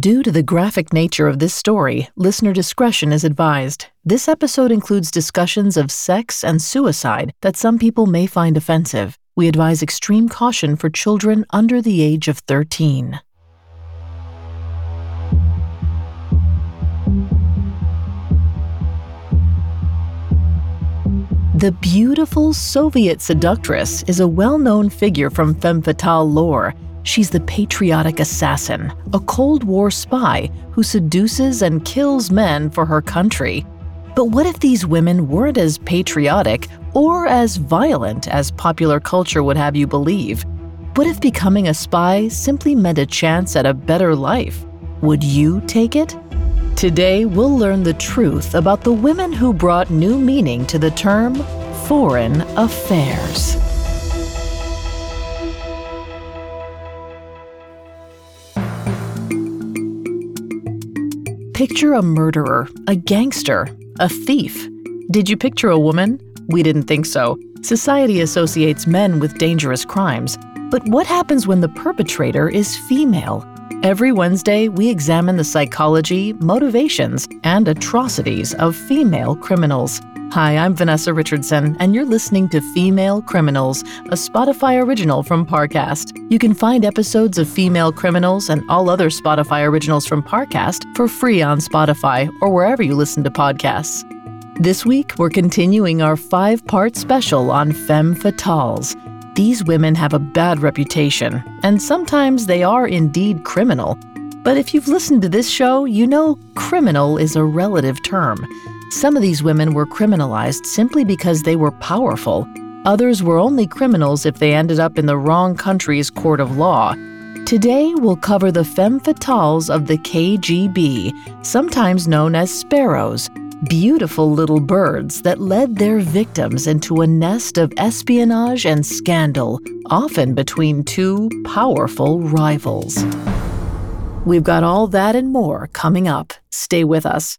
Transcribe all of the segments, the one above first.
Due to the graphic nature of this story, listener discretion is advised. This episode includes discussions of sex and suicide that some people may find offensive. We advise extreme caution for children under the age of 13. The beautiful Soviet seductress is a well known figure from femme fatale lore. She's the patriotic assassin, a Cold War spy who seduces and kills men for her country. But what if these women weren't as patriotic or as violent as popular culture would have you believe? What if becoming a spy simply meant a chance at a better life? Would you take it? Today, we'll learn the truth about the women who brought new meaning to the term foreign affairs. Picture a murderer, a gangster, a thief. Did you picture a woman? We didn't think so. Society associates men with dangerous crimes. But what happens when the perpetrator is female? Every Wednesday, we examine the psychology, motivations, and atrocities of female criminals. Hi, I'm Vanessa Richardson, and you're listening to Female Criminals, a Spotify original from Parcast. You can find episodes of Female Criminals and all other Spotify originals from Parcast for free on Spotify or wherever you listen to podcasts. This week, we're continuing our five part special on femme fatales. These women have a bad reputation, and sometimes they are indeed criminal. But if you've listened to this show, you know criminal is a relative term. Some of these women were criminalized simply because they were powerful. Others were only criminals if they ended up in the wrong country's court of law. Today, we'll cover the femme fatales of the KGB, sometimes known as sparrows, beautiful little birds that led their victims into a nest of espionage and scandal, often between two powerful rivals. We've got all that and more coming up. Stay with us.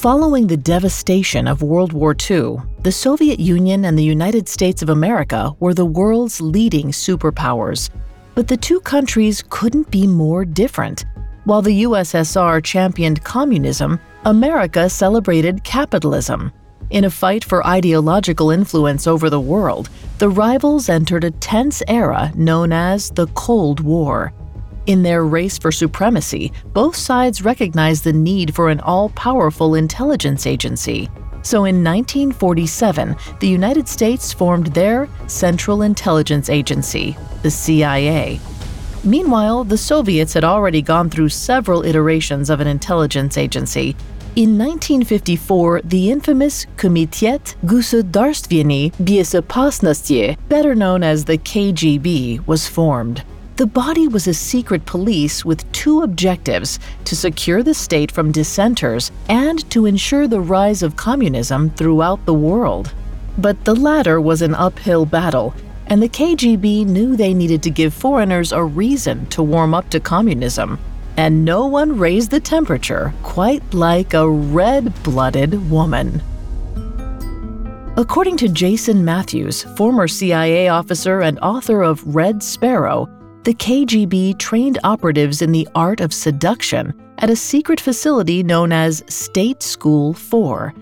Following the devastation of World War II, the Soviet Union and the United States of America were the world's leading superpowers. But the two countries couldn't be more different. While the USSR championed communism, America celebrated capitalism. In a fight for ideological influence over the world, the rivals entered a tense era known as the Cold War. In their race for supremacy, both sides recognized the need for an all powerful intelligence agency. So in 1947, the United States formed their Central Intelligence Agency, the CIA. Meanwhile, the Soviets had already gone through several iterations of an intelligence agency. In 1954, the infamous Komitet Государственной Безопасности, better known as the KGB, was formed. The body was a secret police with two objectives to secure the state from dissenters and to ensure the rise of communism throughout the world. But the latter was an uphill battle, and the KGB knew they needed to give foreigners a reason to warm up to communism. And no one raised the temperature quite like a red blooded woman. According to Jason Matthews, former CIA officer and author of Red Sparrow, the KGB trained operatives in the art of seduction at a secret facility known as State School 4.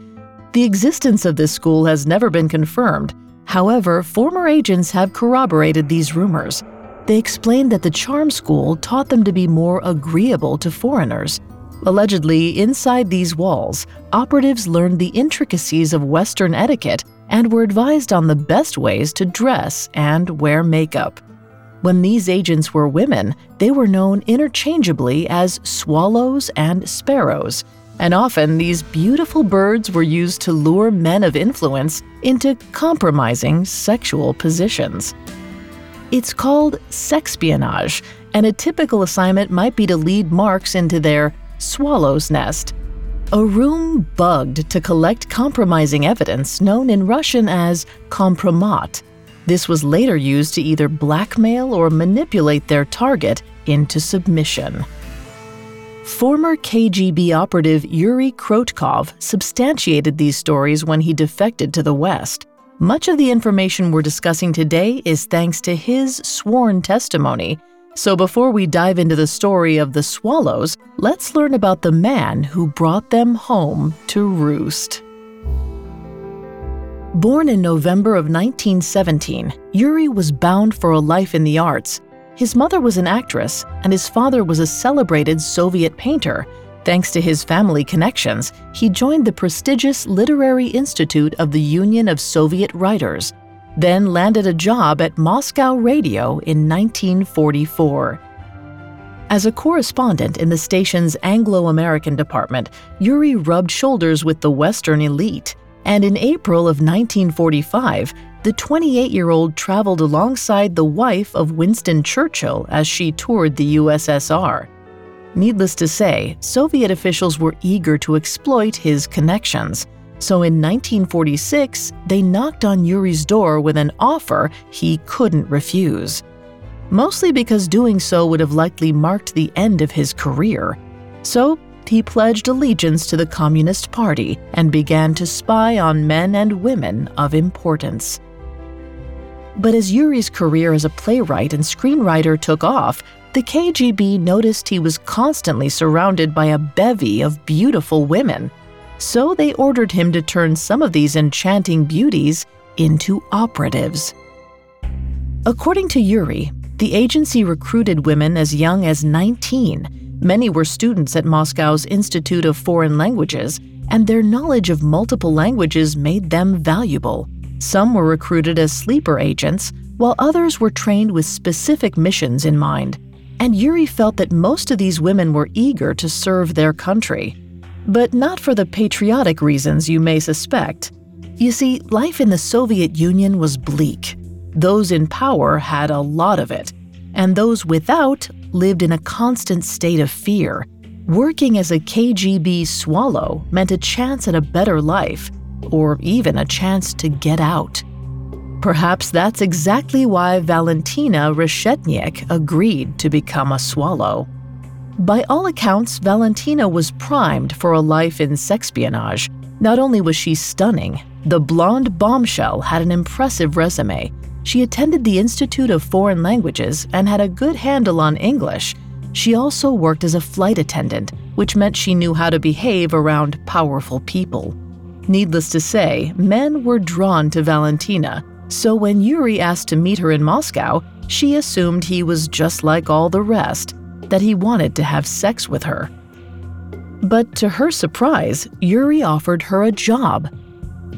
The existence of this school has never been confirmed. However, former agents have corroborated these rumors. They explained that the charm school taught them to be more agreeable to foreigners. Allegedly, inside these walls, operatives learned the intricacies of Western etiquette and were advised on the best ways to dress and wear makeup. When these agents were women, they were known interchangeably as swallows and sparrows, and often these beautiful birds were used to lure men of influence into compromising sexual positions. It's called sexpionage, and a typical assignment might be to lead marks into their swallow's nest, a room bugged to collect compromising evidence known in Russian as kompromat. This was later used to either blackmail or manipulate their target into submission. Former KGB operative Yuri Krotkov substantiated these stories when he defected to the West. Much of the information we're discussing today is thanks to his sworn testimony so before we dive into the story of the swallows, let's learn about the man who brought them home to roost. Born in November of 1917, Yuri was bound for a life in the arts. His mother was an actress, and his father was a celebrated Soviet painter. Thanks to his family connections, he joined the prestigious Literary Institute of the Union of Soviet Writers, then landed a job at Moscow Radio in 1944. As a correspondent in the station's Anglo American department, Yuri rubbed shoulders with the Western elite, and in April of 1945, the 28 year old traveled alongside the wife of Winston Churchill as she toured the USSR. Needless to say, Soviet officials were eager to exploit his connections. So in 1946, they knocked on Yuri's door with an offer he couldn't refuse. Mostly because doing so would have likely marked the end of his career. So he pledged allegiance to the Communist Party and began to spy on men and women of importance. But as Yuri's career as a playwright and screenwriter took off, the KGB noticed he was constantly surrounded by a bevy of beautiful women so they ordered him to turn some of these enchanting beauties into operatives. According to Yuri, the agency recruited women as young as 19. Many were students at Moscow's Institute of Foreign Languages, and their knowledge of multiple languages made them valuable. Some were recruited as sleeper agents, while others were trained with specific missions in mind. And Yuri felt that most of these women were eager to serve their country but not for the patriotic reasons you may suspect. You see, life in the Soviet Union was bleak. Those in power had a lot of it, and those without lived in a constant state of fear. Working as a KGB swallow meant a chance at a better life, or even a chance to get out. Perhaps that's exactly why Valentina Reshetnik agreed to become a swallow. By all accounts, Valentina was primed for a life in sexpionage. Not only was she stunning, the blonde bombshell had an impressive resume. She attended the Institute of Foreign Languages and had a good handle on English. She also worked as a flight attendant, which meant she knew how to behave around powerful people. Needless to say, men were drawn to Valentina, so when Yuri asked to meet her in Moscow, she assumed he was just like all the rest that he wanted to have sex with her. But to her surprise, Yuri offered her a job.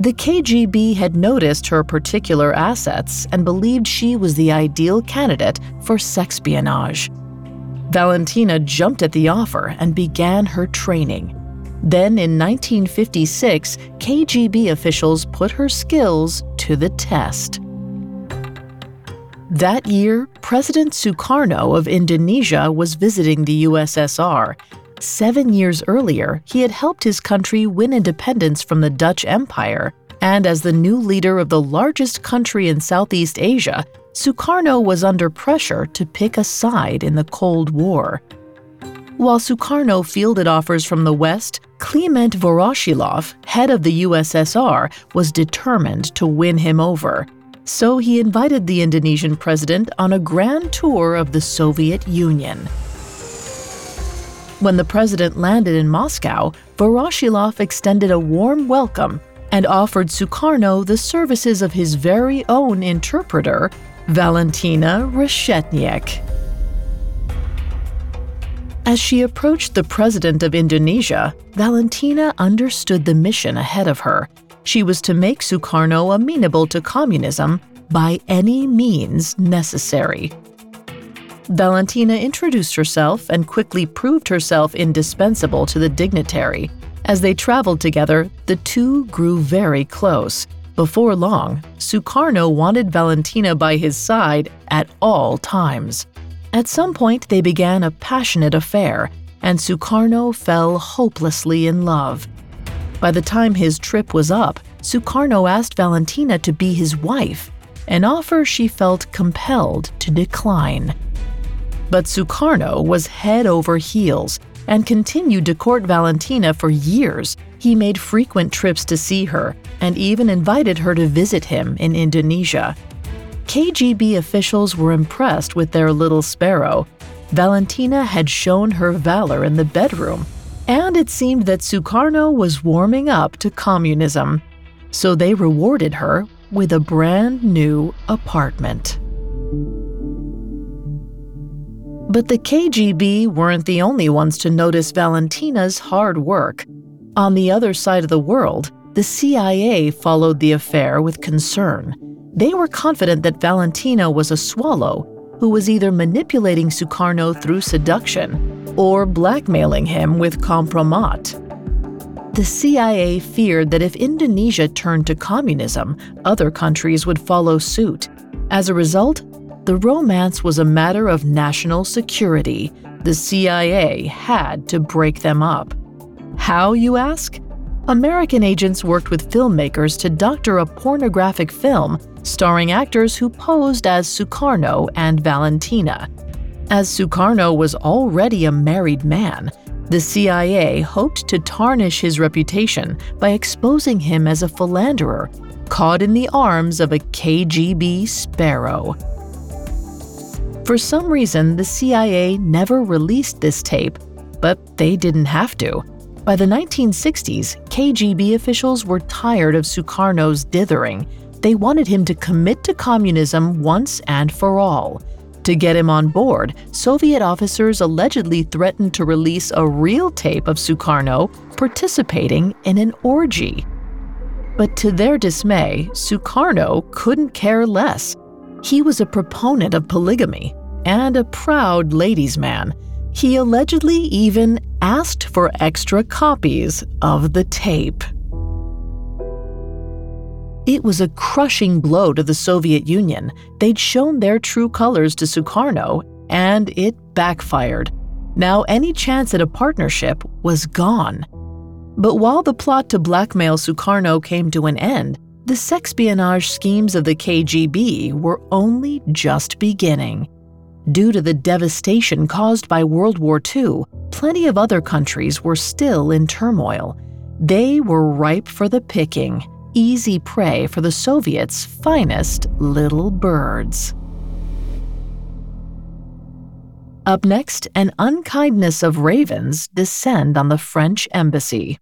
The KGB had noticed her particular assets and believed she was the ideal candidate for sexpionage. Valentina jumped at the offer and began her training. Then in 1956, KGB officials put her skills to the test. That year, President Sukarno of Indonesia was visiting the USSR. Seven years earlier, he had helped his country win independence from the Dutch Empire, and as the new leader of the largest country in Southeast Asia, Sukarno was under pressure to pick a side in the Cold War. While Sukarno fielded offers from the West, Kliment Voroshilov, head of the USSR, was determined to win him over. So he invited the Indonesian president on a grand tour of the Soviet Union. When the president landed in Moscow, Voroshilov extended a warm welcome and offered Sukarno the services of his very own interpreter, Valentina Reshetniak. As she approached the president of Indonesia, Valentina understood the mission ahead of her. She was to make Sukarno amenable to communism by any means necessary. Valentina introduced herself and quickly proved herself indispensable to the dignitary. As they traveled together, the two grew very close. Before long, Sukarno wanted Valentina by his side at all times. At some point, they began a passionate affair, and Sukarno fell hopelessly in love. By the time his trip was up, Sukarno asked Valentina to be his wife, an offer she felt compelled to decline. But Sukarno was head over heels and continued to court Valentina for years. He made frequent trips to see her and even invited her to visit him in Indonesia. KGB officials were impressed with their little sparrow. Valentina had shown her valor in the bedroom, and it seemed that Sukarno was warming up to communism. So they rewarded her with a brand new apartment. But the KGB weren't the only ones to notice Valentina's hard work. On the other side of the world, the CIA followed the affair with concern. They were confident that Valentina was a swallow who was either manipulating Sukarno through seduction or blackmailing him with compromat. The CIA feared that if Indonesia turned to communism, other countries would follow suit. As a result, the romance was a matter of national security. The CIA had to break them up. How, you ask? American agents worked with filmmakers to doctor a pornographic film starring actors who posed as Sukarno and Valentina. As Sukarno was already a married man, the CIA hoped to tarnish his reputation by exposing him as a philanderer caught in the arms of a KGB sparrow. For some reason, the CIA never released this tape, but they didn't have to. By the 1960s, KGB officials were tired of Sukarno's dithering. They wanted him to commit to communism once and for all. To get him on board, Soviet officers allegedly threatened to release a real tape of Sukarno participating in an orgy. But to their dismay, Sukarno couldn't care less. He was a proponent of polygamy and a proud ladies' man. He allegedly even asked for extra copies of the tape. It was a crushing blow to the Soviet Union. They'd shown their true colors to Sukarno, and it backfired. Now, any chance at a partnership was gone. But while the plot to blackmail Sukarno came to an end, the sexpionage schemes of the KGB were only just beginning. Due to the devastation caused by World War II, plenty of other countries were still in turmoil. They were ripe for the picking, easy prey for the Soviets' finest little birds. Up next, an unkindness of ravens descend on the French embassy.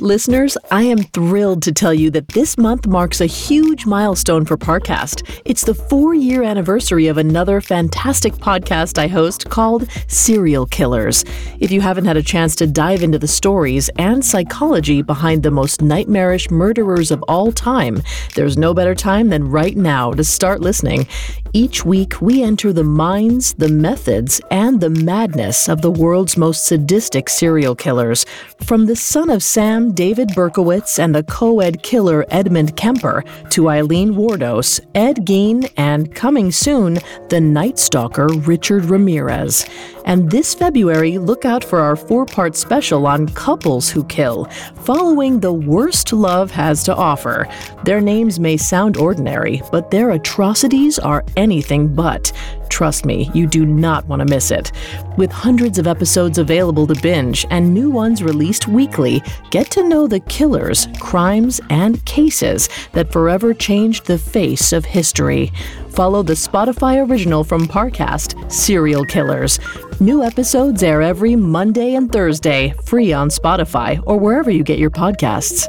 Listeners, I am thrilled to tell you that this month marks a huge milestone for Parcast. It's the four year anniversary of another fantastic podcast I host called Serial Killers. If you haven't had a chance to dive into the stories and psychology behind the most nightmarish murderers of all time, there's no better time than right now to start listening. Each week, we enter the minds, the methods, and the madness of the world's most sadistic serial killers. From the son of Sam, David Berkowitz, and the co ed killer Edmund Kemper, to Aileen Wuornos, Ed Gein, and coming soon, the Night Stalker Richard Ramirez. And this February, look out for our four part special on couples who kill, following the worst love has to offer. Their names may sound ordinary, but their atrocities are anything but. Trust me, you do not want to miss it. With hundreds of episodes available to binge and new ones released weekly, get to know the killers, crimes, and cases that forever changed the face of history. Follow the Spotify original from Parcast, Serial Killers. New episodes air every Monday and Thursday, free on Spotify or wherever you get your podcasts.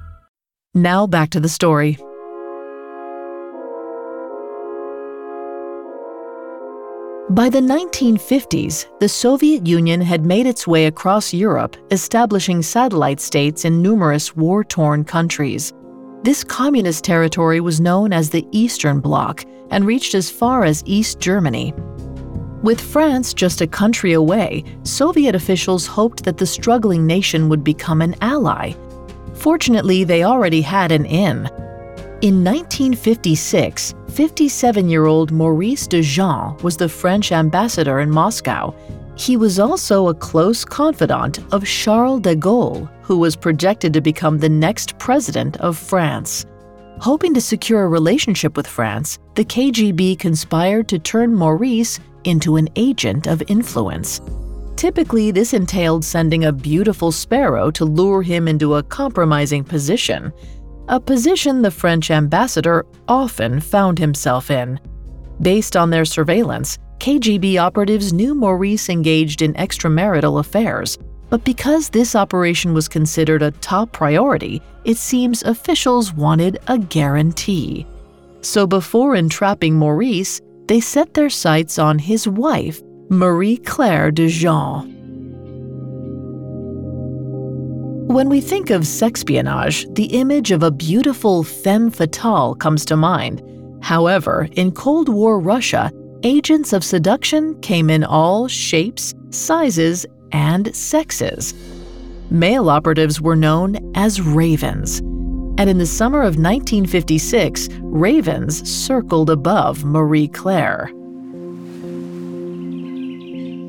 Now back to the story. By the 1950s, the Soviet Union had made its way across Europe, establishing satellite states in numerous war torn countries. This communist territory was known as the Eastern Bloc and reached as far as East Germany. With France just a country away, Soviet officials hoped that the struggling nation would become an ally. Fortunately, they already had an in. In 1956, 57 year old Maurice Dejean was the French ambassador in Moscow. He was also a close confidant of Charles de Gaulle, who was projected to become the next president of France. Hoping to secure a relationship with France, the KGB conspired to turn Maurice into an agent of influence. Typically, this entailed sending a beautiful sparrow to lure him into a compromising position, a position the French ambassador often found himself in. Based on their surveillance, KGB operatives knew Maurice engaged in extramarital affairs, but because this operation was considered a top priority, it seems officials wanted a guarantee. So before entrapping Maurice, they set their sights on his wife, Marie Claire Dejean. When we think of sexpionage, the image of a beautiful femme fatale comes to mind. However, in Cold War Russia, agents of seduction came in all shapes, sizes, and sexes. Male operatives were known as ravens. And in the summer of 1956, ravens circled above Marie Claire.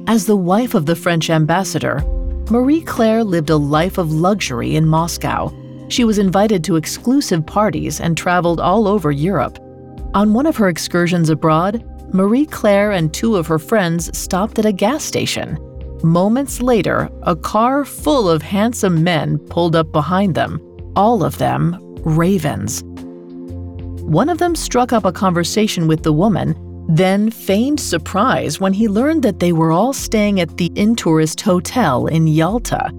As the wife of the French ambassador, Marie Claire lived a life of luxury in Moscow. She was invited to exclusive parties and traveled all over Europe. On one of her excursions abroad, Marie Claire and two of her friends stopped at a gas station. Moments later, a car full of handsome men pulled up behind them, all of them ravens. One of them struck up a conversation with the woman then feigned surprise when he learned that they were all staying at the Intourist Hotel in Yalta.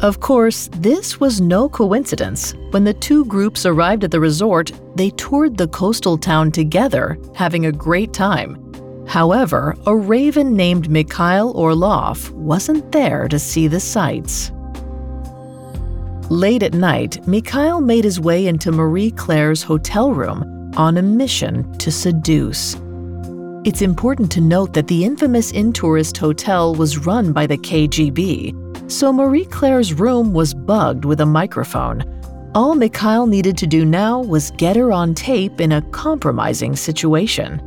Of course, this was no coincidence. When the two groups arrived at the resort, they toured the coastal town together, having a great time. However, a raven named Mikhail Orlov wasn't there to see the sights. Late at night, Mikhail made his way into Marie Claire's hotel room on a mission to seduce. It's important to note that the infamous Intourist Hotel was run by the KGB, so Marie Claire's room was bugged with a microphone. All Mikhail needed to do now was get her on tape in a compromising situation.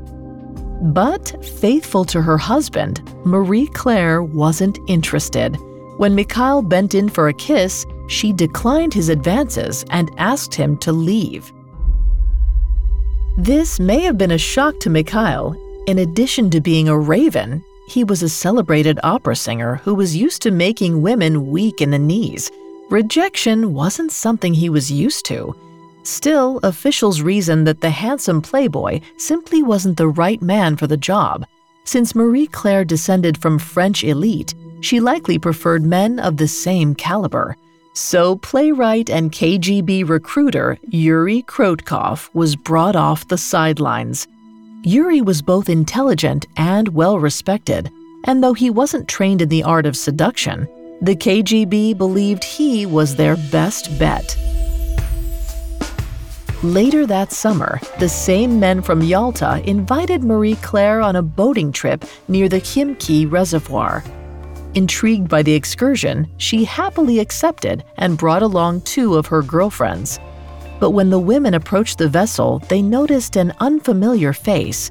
But, faithful to her husband, Marie Claire wasn't interested. When Mikhail bent in for a kiss, she declined his advances and asked him to leave. This may have been a shock to Mikhail. In addition to being a raven, he was a celebrated opera singer who was used to making women weak in the knees. Rejection wasn't something he was used to. Still, officials reasoned that the handsome playboy simply wasn't the right man for the job. Since Marie Claire descended from French elite, she likely preferred men of the same caliber. So, playwright and KGB recruiter Yuri Krotkov was brought off the sidelines. Yuri was both intelligent and well respected, and though he wasn't trained in the art of seduction, the KGB believed he was their best bet. Later that summer, the same men from Yalta invited Marie Claire on a boating trip near the Khimki Reservoir. Intrigued by the excursion, she happily accepted and brought along two of her girlfriends. But when the women approached the vessel, they noticed an unfamiliar face.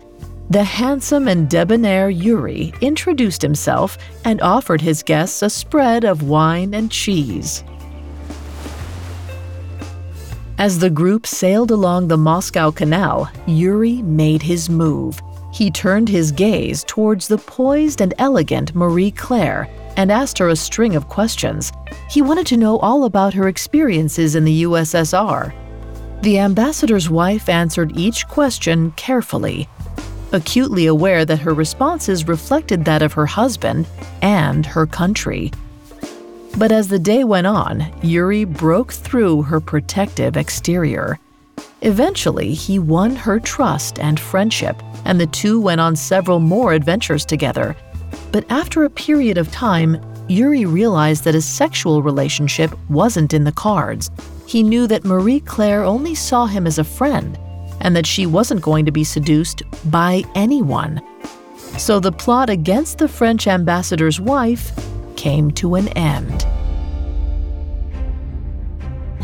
The handsome and debonair Yuri introduced himself and offered his guests a spread of wine and cheese. As the group sailed along the Moscow Canal, Yuri made his move. He turned his gaze towards the poised and elegant Marie Claire and asked her a string of questions. He wanted to know all about her experiences in the USSR. The ambassador's wife answered each question carefully, acutely aware that her responses reflected that of her husband and her country. But as the day went on, Yuri broke through her protective exterior. Eventually, he won her trust and friendship, and the two went on several more adventures together. But after a period of time, Yuri realized that a sexual relationship wasn't in the cards. He knew that Marie Claire only saw him as a friend, and that she wasn't going to be seduced by anyone. So the plot against the French ambassador's wife came to an end.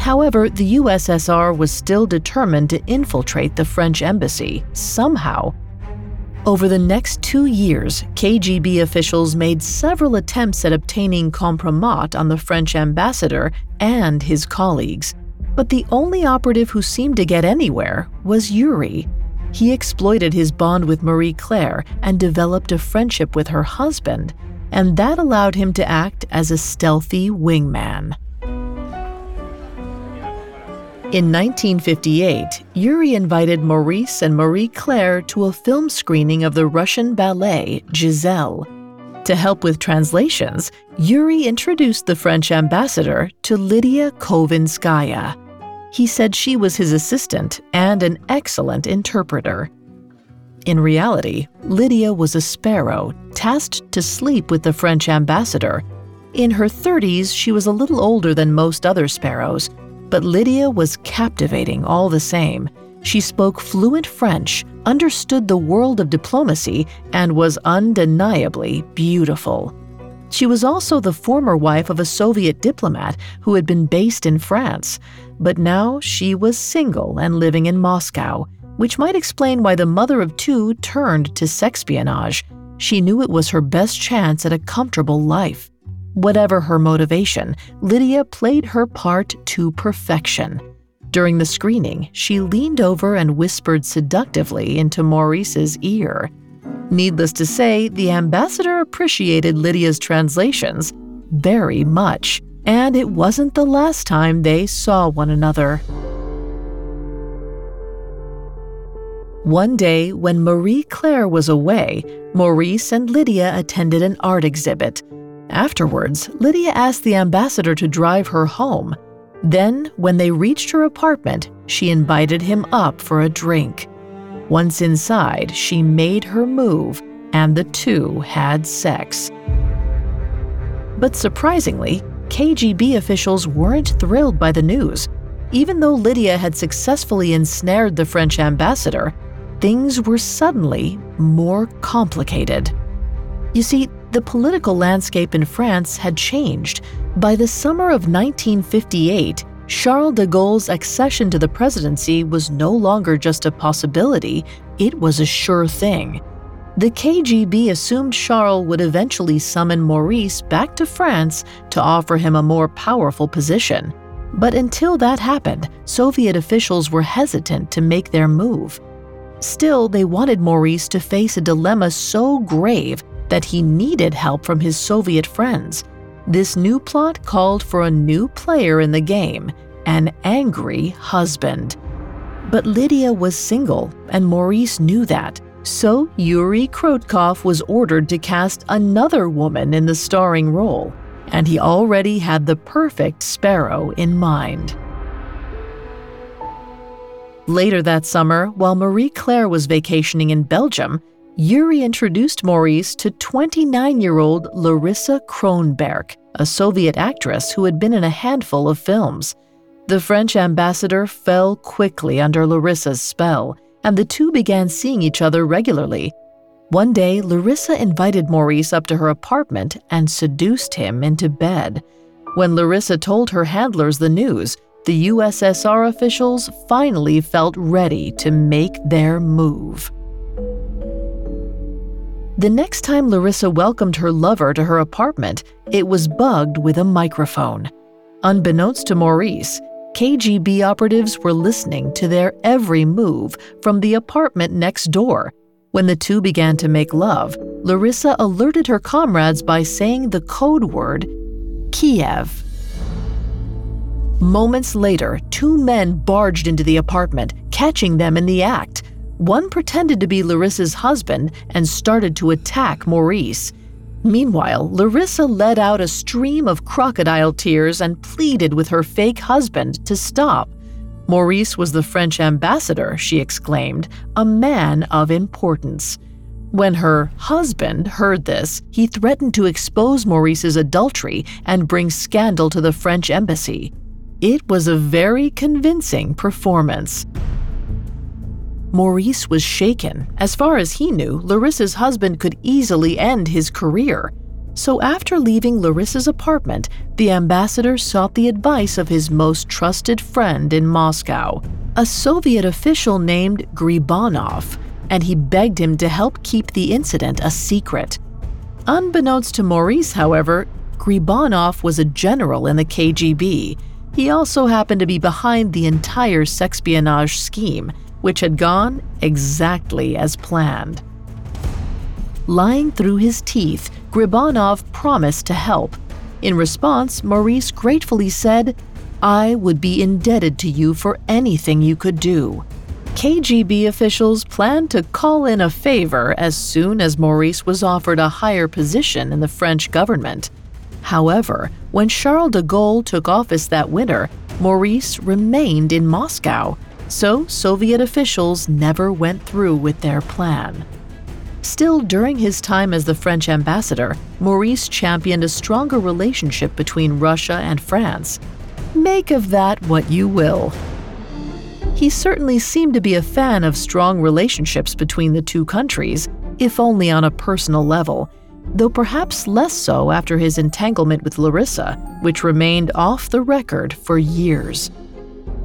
However, the USSR was still determined to infiltrate the French embassy, somehow. Over the next two years, KGB officials made several attempts at obtaining compromat on the French ambassador and his colleagues. But the only operative who seemed to get anywhere was Yuri. He exploited his bond with Marie Claire and developed a friendship with her husband, and that allowed him to act as a stealthy wingman. In 1958, Yuri invited Maurice and Marie Claire to a film screening of the Russian ballet Giselle. To help with translations, Yuri introduced the French ambassador to Lydia Khovanskaya. He said she was his assistant and an excellent interpreter. In reality, Lydia was a sparrow tasked to sleep with the French ambassador. In her 30s, she was a little older than most other sparrows, but Lydia was captivating all the same. She spoke fluent French, understood the world of diplomacy, and was undeniably beautiful. She was also the former wife of a Soviet diplomat who had been based in France, but now she was single and living in Moscow which might explain why the mother of two turned to sexpionage. She knew it was her best chance at a comfortable life. Whatever her motivation, Lydia played her part to perfection. During the screening, she leaned over and whispered seductively into Maurice's ear. Needless to say, the ambassador appreciated Lydia's translations very much, and it wasn't the last time they saw one another. One day, when Marie Claire was away, Maurice and Lydia attended an art exhibit. Afterwards, Lydia asked the ambassador to drive her home. Then, when they reached her apartment, she invited him up for a drink. Once inside, she made her move, and the two had sex. But surprisingly, KGB officials weren't thrilled by the news. Even though Lydia had successfully ensnared the French ambassador, things were suddenly more complicated. You see, the political landscape in France had changed. By the summer of 1958, Charles de Gaulle's accession to the presidency was no longer just a possibility, it was a sure thing. The KGB assumed Charles would eventually summon Maurice back to France to offer him a more powerful position. But until that happened, Soviet officials were hesitant to make their move. Still, they wanted Maurice to face a dilemma so grave that he needed help from his Soviet friends. This new plot called for a new player in the game an angry husband. But Lydia was single, and Maurice knew that. So Yuri Krotkov was ordered to cast another woman in the starring role, and he already had the perfect sparrow in mind. Later that summer, while Marie Claire was vacationing in Belgium, Yuri introduced Maurice to 29 year old Larissa Kronberg, a Soviet actress who had been in a handful of films. The French ambassador fell quickly under Larissa's spell, and the two began seeing each other regularly. One day, Larissa invited Maurice up to her apartment and seduced him into bed. When Larissa told her handlers the news, the USSR officials finally felt ready to make their move. The next time Larissa welcomed her lover to her apartment, it was bugged with a microphone. Unbeknownst to Maurice, KGB operatives were listening to their every move from the apartment next door. When the two began to make love, Larissa alerted her comrades by saying the code word Kiev. Moments later, two men barged into the apartment, catching them in the act. One pretended to be Larissa's husband and started to attack Maurice. Meanwhile, Larissa let out a stream of crocodile tears and pleaded with her fake husband to stop. Maurice was the French ambassador, she exclaimed, a man of importance. When her husband heard this, he threatened to expose Maurice's adultery and bring scandal to the French embassy. It was a very convincing performance. Maurice was shaken. As far as he knew, Larissa's husband could easily end his career. So after leaving Larissa's apartment, the ambassador sought the advice of his most trusted friend in Moscow, a Soviet official named Gribanov, and he begged him to help keep the incident a secret. Unbeknownst to Maurice, however, Gribanov was a general in the KGB. He also happened to be behind the entire sexpionage scheme which had gone exactly as planned. Lying through his teeth, Gribanov promised to help. In response, Maurice gratefully said, I would be indebted to you for anything you could do. KGB officials planned to call in a favor as soon as Maurice was offered a higher position in the French government. However, when Charles de Gaulle took office that winter, Maurice remained in Moscow so Soviet officials never went through with their plan. Still, during his time as the French ambassador, Maurice championed a stronger relationship between Russia and France. Make of that what you will. He certainly seemed to be a fan of strong relationships between the two countries, if only on a personal level, though perhaps less so after his entanglement with Larissa, which remained off the record for years.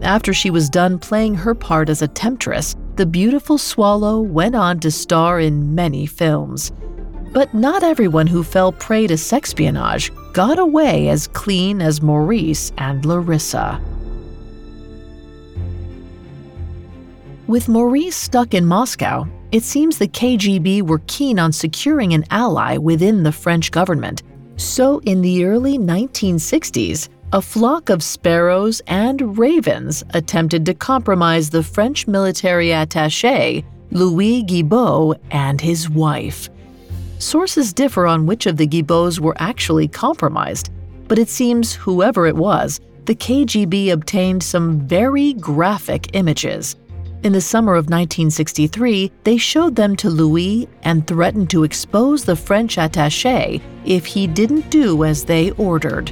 After she was done playing her part as a temptress, the beautiful swallow went on to star in many films. But not everyone who fell prey to sexpionage got away as clean as Maurice and Larissa. With Maurice stuck in Moscow, it seems the KGB were keen on securing an ally within the French government. So, in the early 1960s, a flock of sparrows and ravens attempted to compromise the French military attache, Louis Guibaud, and his wife. Sources differ on which of the Guibauds were actually compromised, but it seems whoever it was, the KGB obtained some very graphic images. In the summer of 1963, they showed them to Louis and threatened to expose the French attache if he didn't do as they ordered.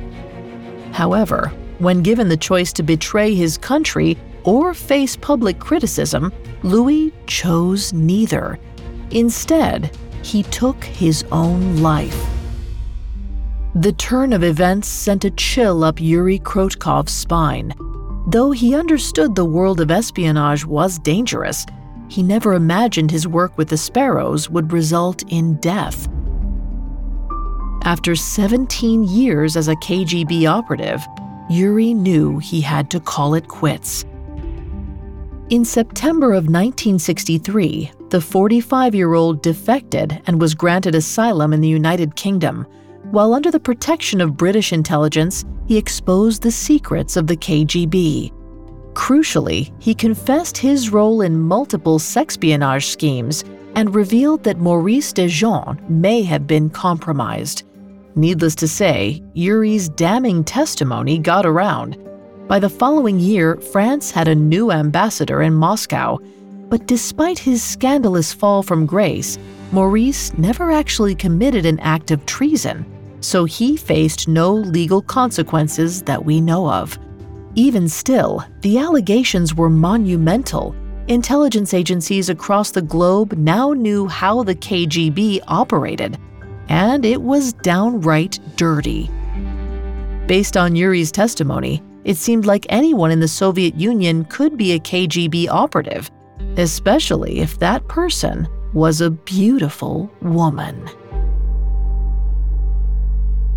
However, when given the choice to betray his country or face public criticism, Louis chose neither. Instead, he took his own life. The turn of events sent a chill up Yuri Krotkov's spine. Though he understood the world of espionage was dangerous, he never imagined his work with the Sparrows would result in death. After 17 years as a KGB operative, Yuri knew he had to call it quits. In September of 1963, the 45 year old defected and was granted asylum in the United Kingdom. While under the protection of British intelligence, he exposed the secrets of the KGB. Crucially, he confessed his role in multiple sexpionage schemes and revealed that Maurice Dejean may have been compromised. Needless to say, Yuri's damning testimony got around. By the following year, France had a new ambassador in Moscow. But despite his scandalous fall from grace, Maurice never actually committed an act of treason, so he faced no legal consequences that we know of. Even still, the allegations were monumental. Intelligence agencies across the globe now knew how the KGB operated, and it was downright dirty. Based on Yuri's testimony, it seemed like anyone in the Soviet Union could be a KGB operative, especially if that person was a beautiful woman.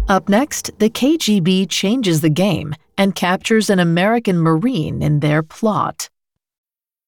Up next, the KGB changes the game and captures an American Marine in their plot.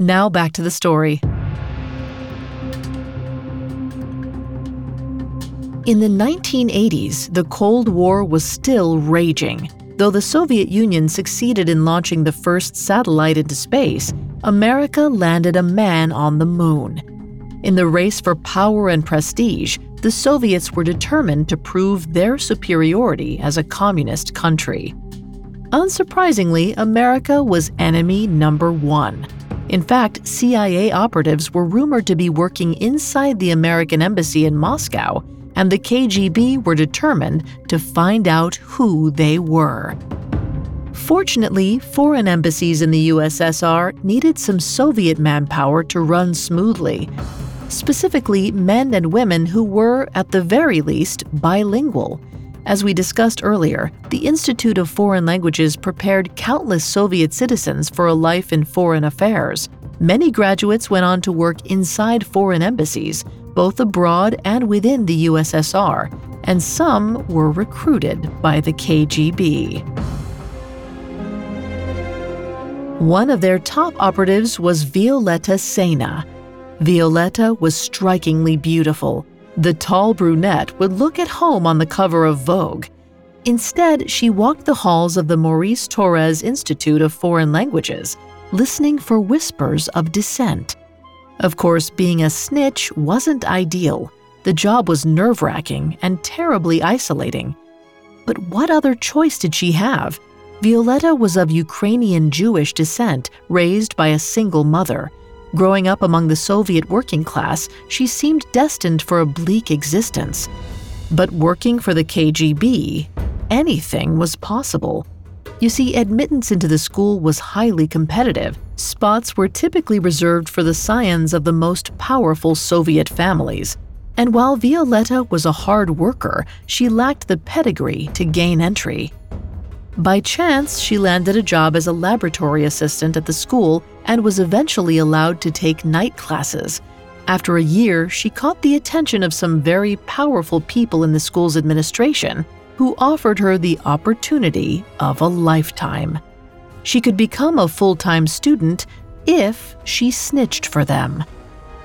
Now back to the story. In the 1980s, the Cold War was still raging. Though the Soviet Union succeeded in launching the first satellite into space, America landed a man on the moon. In the race for power and prestige, the Soviets were determined to prove their superiority as a communist country. Unsurprisingly, America was enemy number one. In fact, CIA operatives were rumored to be working inside the American embassy in Moscow, and the KGB were determined to find out who they were. Fortunately, foreign embassies in the USSR needed some Soviet manpower to run smoothly, specifically men and women who were, at the very least, bilingual. As we discussed earlier, the Institute of Foreign Languages prepared countless Soviet citizens for a life in foreign affairs. Many graduates went on to work inside foreign embassies, both abroad and within the USSR, and some were recruited by the KGB. One of their top operatives was Violetta Seina. Violetta was strikingly beautiful the tall brunette would look at home on the cover of Vogue. Instead, she walked the halls of the Maurice Thorez Institute of Foreign Languages, listening for whispers of dissent. Of course, being a snitch wasn't ideal. The job was nerve wracking and terribly isolating. But what other choice did she have? Violetta was of Ukrainian Jewish descent, raised by a single mother. Growing up among the Soviet working class, she seemed destined for a bleak existence. But working for the KGB, anything was possible. You see, admittance into the school was highly competitive. Spots were typically reserved for the scions of the most powerful Soviet families. And while Violetta was a hard worker, she lacked the pedigree to gain entry. By chance, she landed a job as a laboratory assistant at the school and was eventually allowed to take night classes. After a year, she caught the attention of some very powerful people in the school's administration who offered her the opportunity of a lifetime. She could become a full time student if she snitched for them.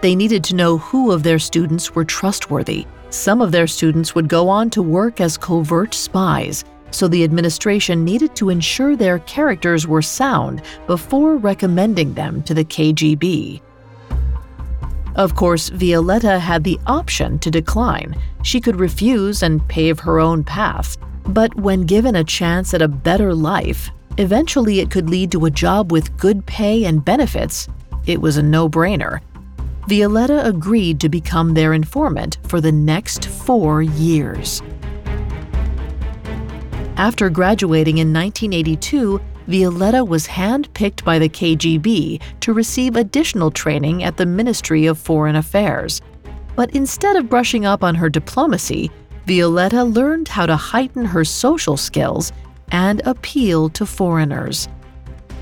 They needed to know who of their students were trustworthy. Some of their students would go on to work as covert spies so the administration needed to ensure their characters were sound before recommending them to the KGB. Of course, Violetta had the option to decline. She could refuse and pave her own path. But when given a chance at a better life, eventually it could lead to a job with good pay and benefits, it was a no brainer. Violetta agreed to become their informant for the next four years. After graduating in 1982, Violetta was handpicked by the KGB to receive additional training at the Ministry of Foreign Affairs. But instead of brushing up on her diplomacy, Violetta learned how to heighten her social skills and appeal to foreigners.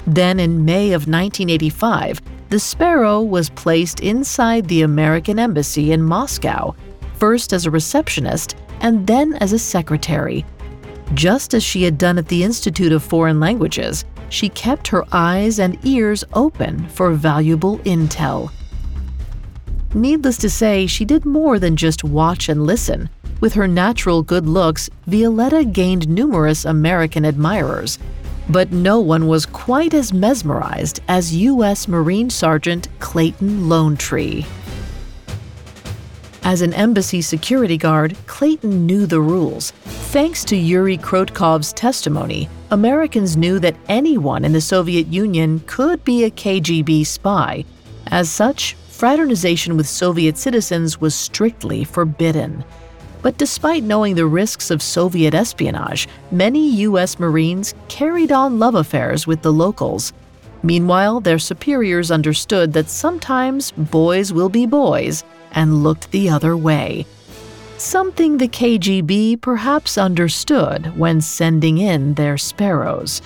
Then, in May of 1985, the Sparrow was placed inside the American Embassy in Moscow, first as a receptionist and then as a secretary. Just as she had done at the Institute of Foreign Languages, she kept her eyes and ears open for valuable intel. Needless to say, she did more than just watch and listen. With her natural good looks, Violetta gained numerous American admirers. But no one was quite as mesmerized as U.S. Marine Sergeant Clayton Lonetree. As an embassy security guard, Clayton knew the rules. Thanks to Yuri Krotkov's testimony, Americans knew that anyone in the Soviet Union could be a KGB spy. As such, fraternization with Soviet citizens was strictly forbidden. But despite knowing the risks of Soviet espionage, many U.S. Marines carried on love affairs with the locals. Meanwhile, their superiors understood that sometimes boys will be boys and looked the other way. Something the KGB perhaps understood when sending in their sparrows.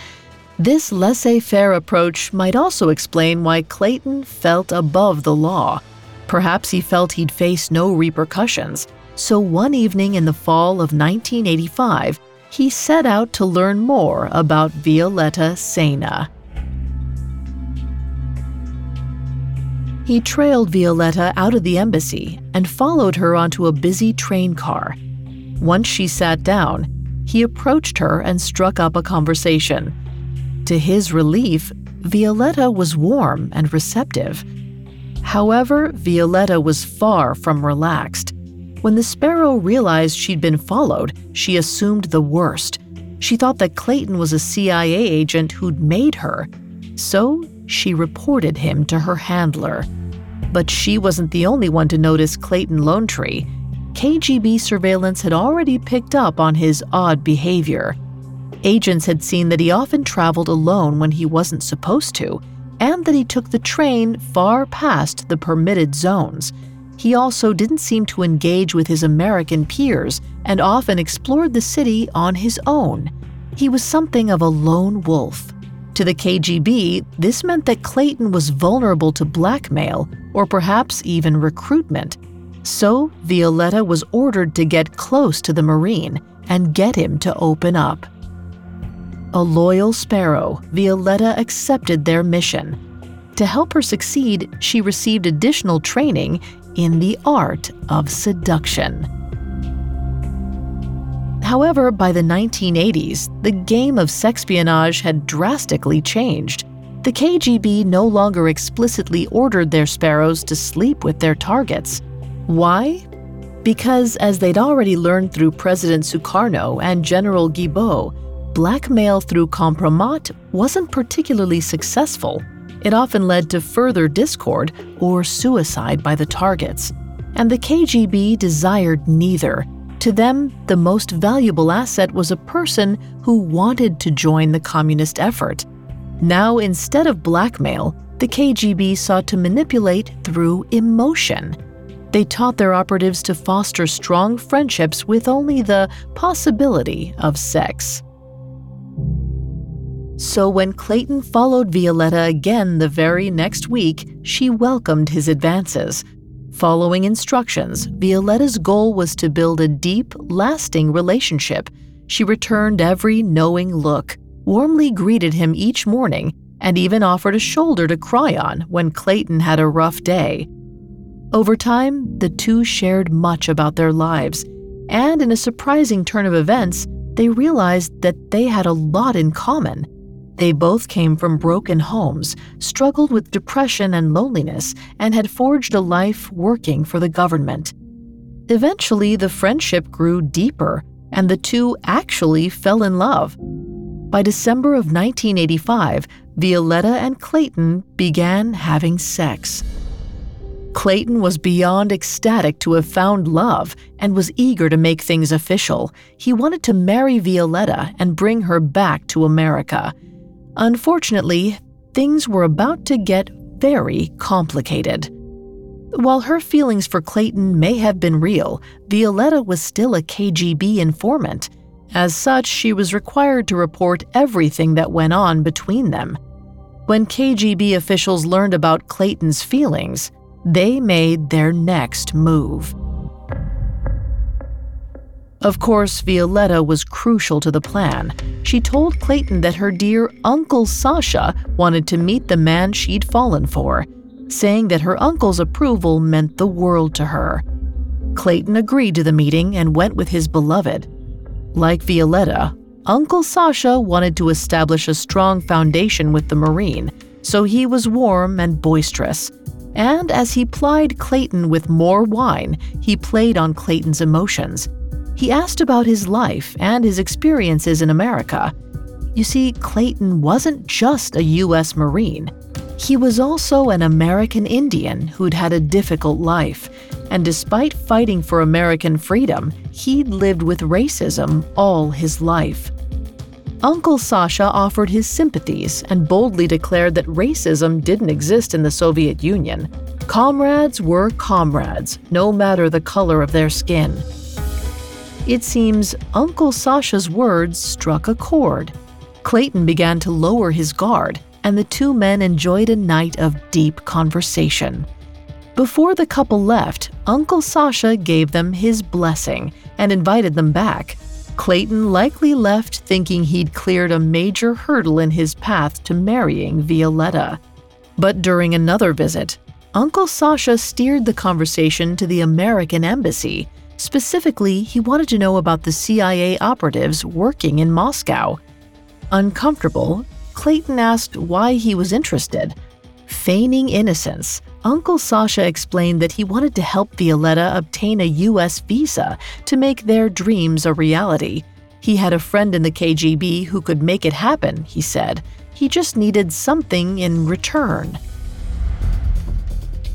This laissez faire approach might also explain why Clayton felt above the law. Perhaps he felt he'd face no repercussions. So one evening in the fall of 1985, he set out to learn more about Violetta Seina. He trailed Violetta out of the embassy and followed her onto a busy train car. Once she sat down, he approached her and struck up a conversation. To his relief, Violetta was warm and receptive. However, Violetta was far from relaxed. When the sparrow realized she'd been followed, she assumed the worst. She thought that Clayton was a CIA agent who'd made her. So she reported him to her handler. But she wasn't the only one to notice Clayton Lonetree. KGB surveillance had already picked up on his odd behavior. Agents had seen that he often traveled alone when he wasn't supposed to, and that he took the train far past the permitted zones. He also didn't seem to engage with his American peers and often explored the city on his own. He was something of a lone wolf. To the KGB, this meant that Clayton was vulnerable to blackmail or perhaps even recruitment. So, Violetta was ordered to get close to the Marine and get him to open up. A loyal sparrow, Violetta accepted their mission. To help her succeed, she received additional training in the art of seduction. However, by the 1980s, the game of sexpionage had drastically changed. The KGB no longer explicitly ordered their sparrows to sleep with their targets. Why? Because, as they'd already learned through President Sukarno and General Guibaud, blackmail through compromat wasn't particularly successful. It often led to further discord or suicide by the targets. And the KGB desired neither. To them, the most valuable asset was a person who wanted to join the communist effort. Now, instead of blackmail, the KGB sought to manipulate through emotion. They taught their operatives to foster strong friendships with only the possibility of sex. So when Clayton followed Violetta again the very next week, she welcomed his advances. Following instructions, Violetta's goal was to build a deep, lasting relationship. She returned every knowing look, warmly greeted him each morning, and even offered a shoulder to cry on when Clayton had a rough day. Over time, the two shared much about their lives, and in a surprising turn of events, they realized that they had a lot in common. They both came from broken homes, struggled with depression and loneliness, and had forged a life working for the government. Eventually, the friendship grew deeper, and the two actually fell in love. By December of 1985, Violetta and Clayton began having sex. Clayton was beyond ecstatic to have found love and was eager to make things official. He wanted to marry Violetta and bring her back to America. Unfortunately, things were about to get very complicated. While her feelings for Clayton may have been real, Violetta was still a KGB informant. As such, she was required to report everything that went on between them. When KGB officials learned about Clayton's feelings, they made their next move. Of course, Violetta was crucial to the plan. She told Clayton that her dear Uncle Sasha wanted to meet the man she'd fallen for, saying that her uncle's approval meant the world to her. Clayton agreed to the meeting and went with his beloved. Like Violetta, Uncle Sasha wanted to establish a strong foundation with the Marine, so he was warm and boisterous. And as he plied Clayton with more wine, he played on Clayton's emotions. He asked about his life and his experiences in America. You see, Clayton wasn't just a U.S. Marine. He was also an American Indian who'd had a difficult life, and despite fighting for American freedom, he'd lived with racism all his life. Uncle Sasha offered his sympathies and boldly declared that racism didn't exist in the Soviet Union. Comrades were comrades, no matter the color of their skin. It seems Uncle Sasha's words struck a chord. Clayton began to lower his guard, and the two men enjoyed a night of deep conversation. Before the couple left, Uncle Sasha gave them his blessing and invited them back. Clayton likely left thinking he'd cleared a major hurdle in his path to marrying Violetta. But during another visit, Uncle Sasha steered the conversation to the American Embassy Specifically, he wanted to know about the CIA operatives working in Moscow. Uncomfortable, Clayton asked why he was interested. Feigning innocence, Uncle Sasha explained that he wanted to help Violetta obtain a U.S. visa to make their dreams a reality. He had a friend in the KGB who could make it happen, he said. He just needed something in return.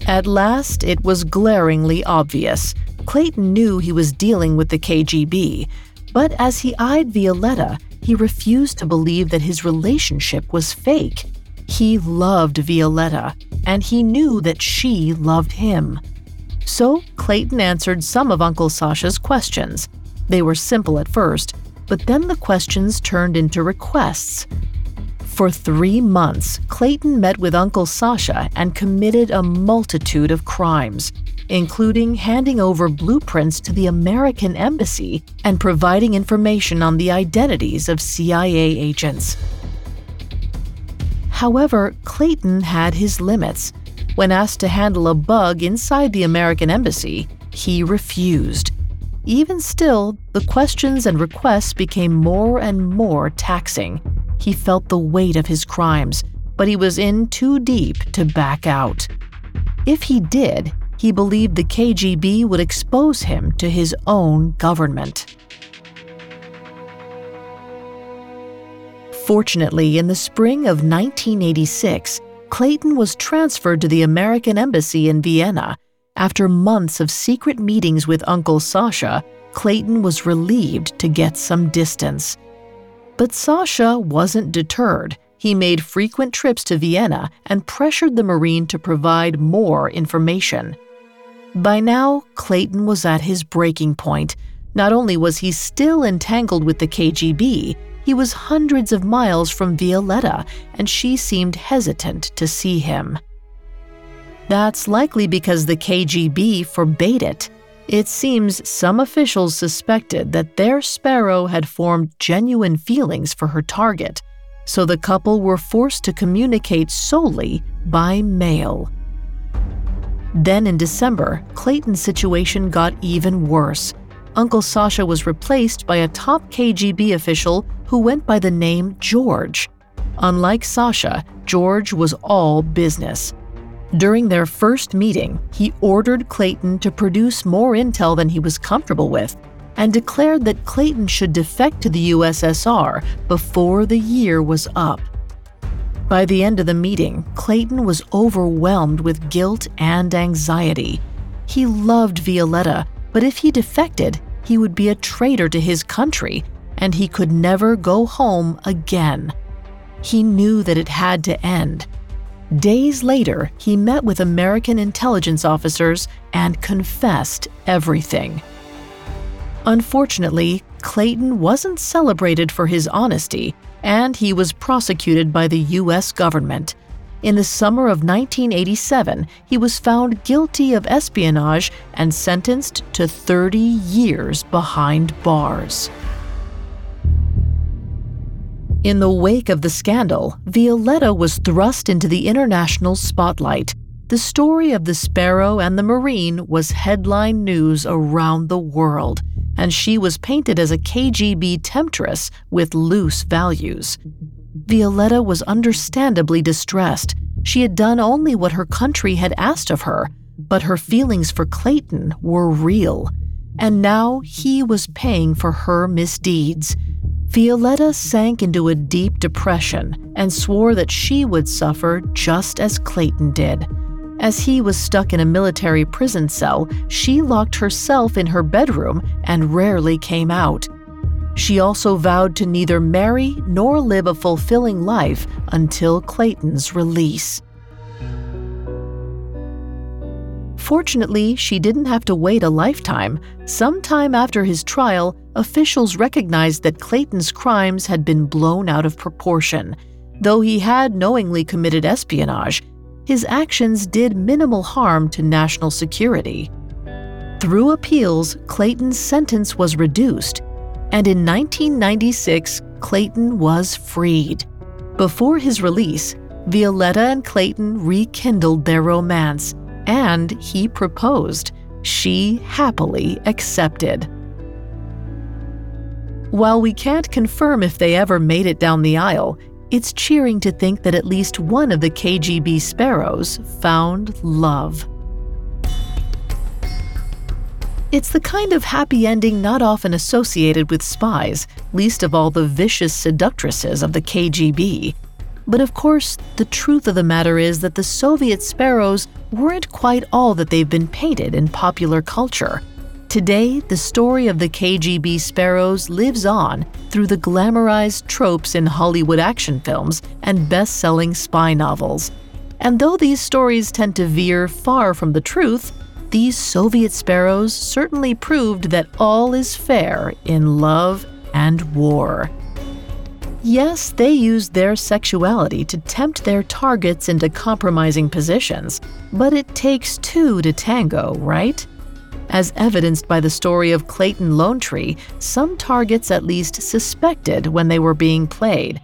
At last, it was glaringly obvious. Clayton knew he was dealing with the KGB, but as he eyed Violetta, he refused to believe that his relationship was fake. He loved Violetta, and he knew that she loved him. So Clayton answered some of Uncle Sasha's questions. They were simple at first, but then the questions turned into requests. For three months, Clayton met with Uncle Sasha and committed a multitude of crimes including handing over blueprints to the American Embassy and providing information on the identities of CIA agents. However, Clayton had his limits. When asked to handle a bug inside the American Embassy, he refused. Even still, the questions and requests became more and more taxing. He felt the weight of his crimes, but he was in too deep to back out. If he did, he believed the KGB would expose him to his own government. Fortunately, in the spring of 1986, Clayton was transferred to the American Embassy in Vienna. After months of secret meetings with Uncle Sasha, Clayton was relieved to get some distance. But Sasha wasn't deterred. He made frequent trips to Vienna and pressured the Marine to provide more information. By now, Clayton was at his breaking point. Not only was he still entangled with the KGB, he was hundreds of miles from Violetta, and she seemed hesitant to see him. That's likely because the KGB forbade it. It seems some officials suspected that their sparrow had formed genuine feelings for her target, so the couple were forced to communicate solely by mail. Then in December, Clayton's situation got even worse. Uncle Sasha was replaced by a top KGB official who went by the name George. Unlike Sasha, George was all business. During their first meeting, he ordered Clayton to produce more intel than he was comfortable with and declared that Clayton should defect to the USSR before the year was up. By the end of the meeting, Clayton was overwhelmed with guilt and anxiety. He loved Violetta, but if he defected, he would be a traitor to his country, and he could never go home again. He knew that it had to end. Days later, he met with American intelligence officers and confessed everything. Unfortunately, Clayton wasn't celebrated for his honesty and he was prosecuted by the U.S. government. In the summer of 1987, he was found guilty of espionage and sentenced to 30 years behind bars. In the wake of the scandal, Violetta was thrust into the international spotlight. The story of the Sparrow and the Marine was headline news around the world, and she was painted as a KGB temptress with loose values. Violetta was understandably distressed. She had done only what her country had asked of her, but her feelings for Clayton were real. And now he was paying for her misdeeds. Violetta sank into a deep depression and swore that she would suffer just as Clayton did. As he was stuck in a military prison cell, she locked herself in her bedroom and rarely came out. She also vowed to neither marry nor live a fulfilling life until Clayton's release. Fortunately, she didn't have to wait a lifetime. Sometime after his trial, officials recognized that Clayton's crimes had been blown out of proportion. Though he had knowingly committed espionage, his actions did minimal harm to national security. Through appeals, Clayton's sentence was reduced, and in 1996, Clayton was freed. Before his release, Violetta and Clayton rekindled their romance, and he proposed. She happily accepted. While we can't confirm if they ever made it down the aisle, it's cheering to think that at least one of the KGB sparrows found love. It's the kind of happy ending not often associated with spies, least of all the vicious seductresses of the KGB. But of course, the truth of the matter is that the Soviet sparrows weren't quite all that they've been painted in popular culture. Today, the story of the KGB sparrows lives on through the glamorized tropes in Hollywood action films and best selling spy novels. And though these stories tend to veer far from the truth, these Soviet sparrows certainly proved that all is fair in love and war. Yes, they used their sexuality to tempt their targets into compromising positions, but it takes two to tango, right? As evidenced by the story of Clayton Lonetree, some targets at least suspected when they were being played.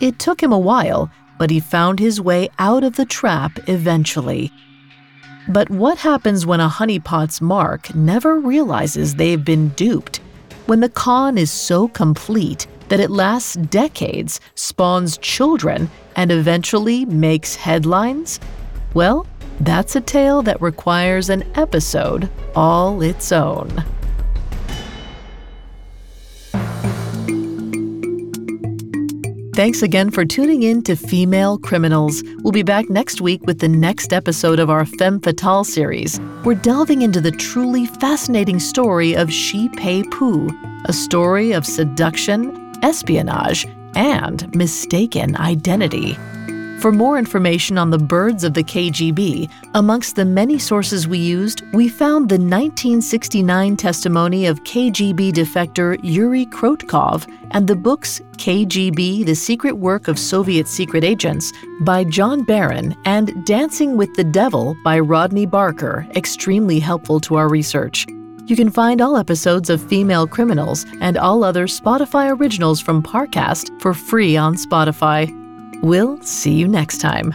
It took him a while, but he found his way out of the trap eventually. But what happens when a honeypot's mark never realizes they've been duped? When the con is so complete that it lasts decades, spawns children, and eventually makes headlines? Well, that's a tale that requires an episode all its own. Thanks again for tuning in to Female Criminals. We'll be back next week with the next episode of our Femme Fatale series. We're delving into the truly fascinating story of Shi Pei Pu, a story of seduction, espionage, and mistaken identity. For more information on the birds of the KGB, amongst the many sources we used, we found the 1969 testimony of KGB defector Yuri Krotkov and the books KGB The Secret Work of Soviet Secret Agents by John Barron and Dancing with the Devil by Rodney Barker, extremely helpful to our research. You can find all episodes of Female Criminals and all other Spotify originals from Parcast for free on Spotify. We'll see you next time.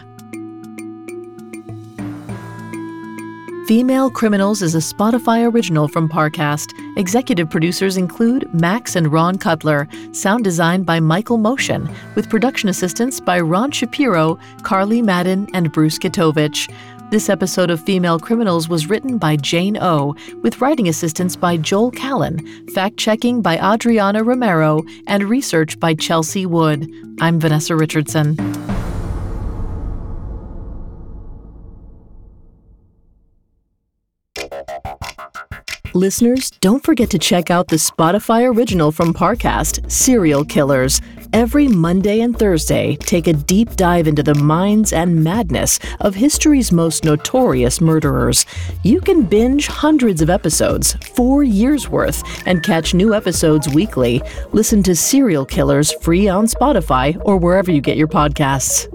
Female Criminals is a Spotify original from Parcast. Executive producers include Max and Ron Cutler, sound design by Michael Motion, with production assistance by Ron Shapiro, Carly Madden, and Bruce Kitovich. This episode of Female Criminals was written by Jane O, with writing assistance by Joel Callan, fact checking by Adriana Romero, and research by Chelsea Wood. I'm Vanessa Richardson. Listeners, don't forget to check out the Spotify original from Parcast, Serial Killers. Every Monday and Thursday, take a deep dive into the minds and madness of history's most notorious murderers. You can binge hundreds of episodes, four years worth, and catch new episodes weekly. Listen to Serial Killers free on Spotify or wherever you get your podcasts.